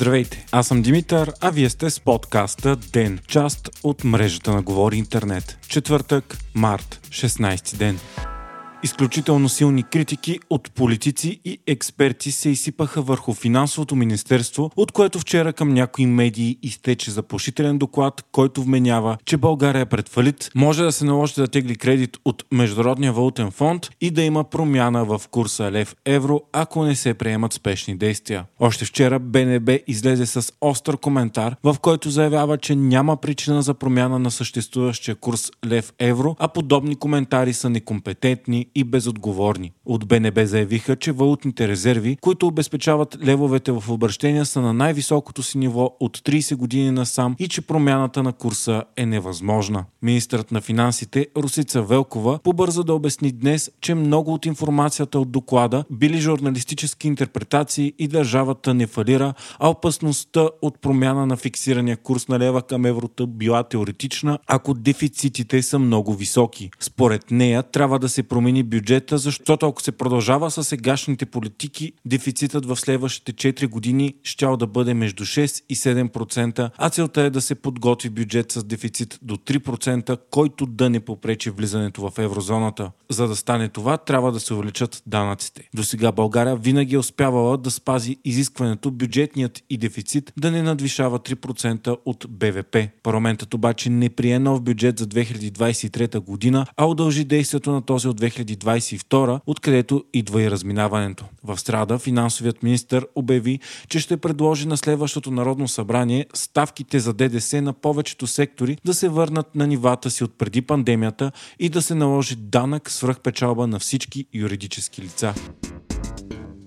Здравейте, аз съм Димитър, а вие сте с подкаста ДЕН, част от мрежата на Говори Интернет. Четвъртък, март, 16 ден. Изключително силни критики от политици и експерти се изсипаха върху финансовото министерство, от което вчера към някои медии изтече заплашителен доклад, който вменява, че България е пред фалит, може да се наложи да тегли кредит от Международния валутен фонд и да има промяна в курса лев-евро, ако не се приемат спешни действия. Още вчера БНБ излезе с остър коментар, в който заявява, че няма причина за промяна на съществуващия курс лев-евро, а подобни коментари са некомпетентни и безотговорни. От БНБ заявиха, че валутните резерви, които обезпечават левовете в обращения са на най-високото си ниво от 30 години насам и че промяната на курса е невъзможна. Министърът на финансите Русица Велкова побърза да обясни днес, че много от информацията от доклада били журналистически интерпретации и държавата не фалира, а опасността от промяна на фиксирания курс на лева към еврото била теоретична, ако дефицитите са много високи. Според нея трябва да се промени промени бюджета, защото ако се продължава с сегашните политики, дефицитът в следващите 4 години ще да бъде между 6 и 7%, а целта е да се подготви бюджет с дефицит до 3%, който да не попречи влизането в еврозоната. За да стане това, трябва да се увеличат данъците. До сега България винаги е успявала да спази изискването бюджетният и дефицит да не надвишава 3% от БВП. Парламентът обаче не прие нов бюджет за 2023 година, а удължи действието на този от 2022 2022, откъдето идва и разминаването. В страда финансовият министр обяви, че ще предложи на следващото Народно събрание ставките за ДДС на повечето сектори да се върнат на нивата си от преди пандемията и да се наложи данък свръхпечалба на всички юридически лица.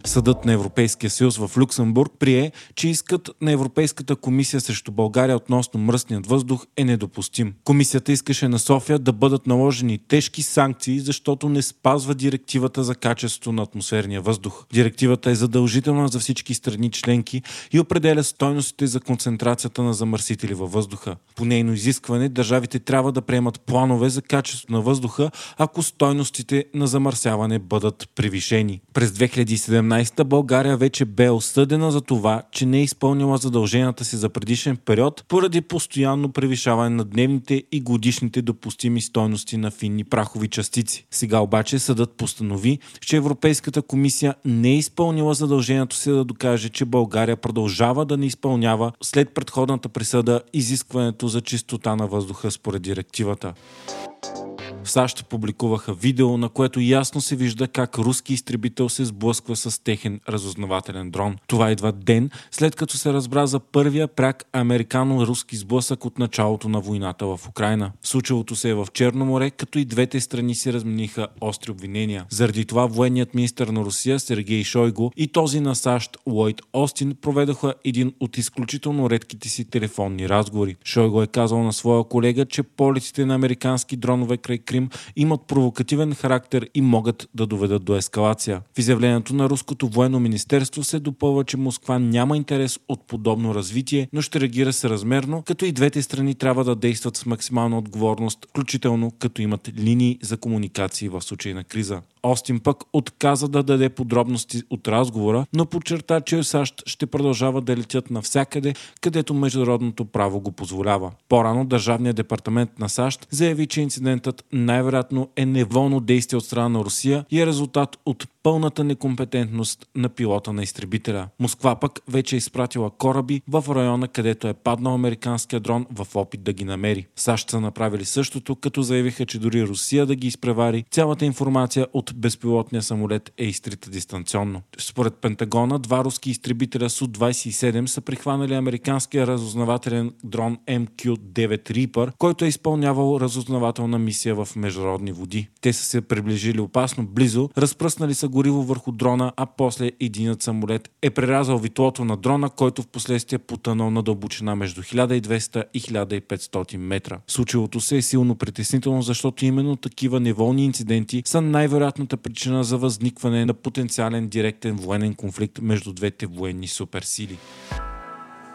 Съдът на Европейския съюз в Люксембург прие, че искът на Европейската комисия срещу България относно мръсният въздух е недопустим. Комисията искаше на София да бъдат наложени тежки санкции, защото не спазва директивата за качество на атмосферния въздух. Директивата е задължителна за всички страни членки и определя стойностите за концентрацията на замърсители във въздуха. По нейно изискване държавите трябва да приемат планове за качество на въздуха, ако стойностите на замърсяване бъдат превишени. През 2017 2017 България вече бе осъдена за това, че не е изпълнила задълженията си за предишен период поради постоянно превишаване на дневните и годишните допустими стойности на финни прахови частици. Сега обаче съдът постанови, че Европейската комисия не е изпълнила задължението си да докаже, че България продължава да не изпълнява след предходната присъда изискването за чистота на въздуха според директивата. В САЩ публикуваха видео, на което ясно се вижда как руски изтребител се сблъсква с техен разузнавателен дрон. Това идва ден след като се разбра за първия пряк американо-руски сблъсък от началото на войната в Украина. Случилото се е в Черно море, като и двете страни си размениха остри обвинения. Заради това военният министр на Русия Сергей Шойго и този на САЩ Лойд Остин проведоха един от изключително редките си телефонни разговори. Шойго е казал на своя колега, че полетите на американски дронове край Крим имат провокативен характер и могат да доведат до ескалация. В изявлението на Руското военно министерство се допълва, че Москва няма интерес от подобно развитие, но ще реагира съразмерно, като и двете страни трябва да действат с максимална отговорност, включително като имат линии за комуникации в случай на криза. Остин пък отказа да даде подробности от разговора, но подчерта, че САЩ ще продължават да летят навсякъде, където международното право го позволява. По-рано Държавният департамент на САЩ заяви, че инцидентът най-вероятно е неволно действие от страна на Русия и е резултат от пълната некомпетентност на пилота на изтребителя. Москва пък вече е изпратила кораби в района, където е паднал американския дрон в опит да ги намери. САЩ са направили същото, като заявиха, че дори Русия да ги изпревари, цялата информация от безпилотния самолет е изтрита дистанционно. Според Пентагона, два руски изтребителя Су-27 са прихванали американския разузнавателен дрон MQ-9 Reaper, който е изпълнявал разузнавателна мисия в международни води. Те са се приближили опасно близо, разпръснали са гориво върху дрона, а после единът самолет е прерязал витлото на дрона, който в последствие потънал на дълбочина между 1200 и 1500 метра. Случилото се е силно притеснително, защото именно такива неволни инциденти са най-вероятната причина за възникване на потенциален директен военен конфликт между двете военни суперсили.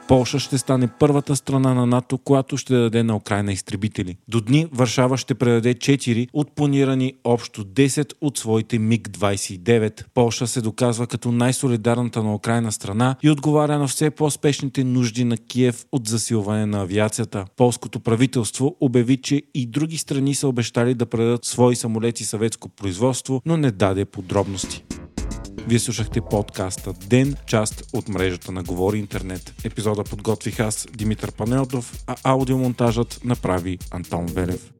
Полша ще стане първата страна на НАТО, която ще даде на Украина изтребители. До дни Варшава ще предаде 4 от планирани общо 10 от своите МиГ-29. Полша се доказва като най-солидарната на Украина страна и отговаря на все по-спешните нужди на Киев от засилване на авиацията. Полското правителство обяви, че и други страни са обещали да предадат свои самолети съветско производство, но не даде подробности. Вие слушахте подкаста Ден, част от мрежата на Говори Интернет. Епизода подготвих аз, Димитър Панелдов, а аудиомонтажът направи Антон Велев.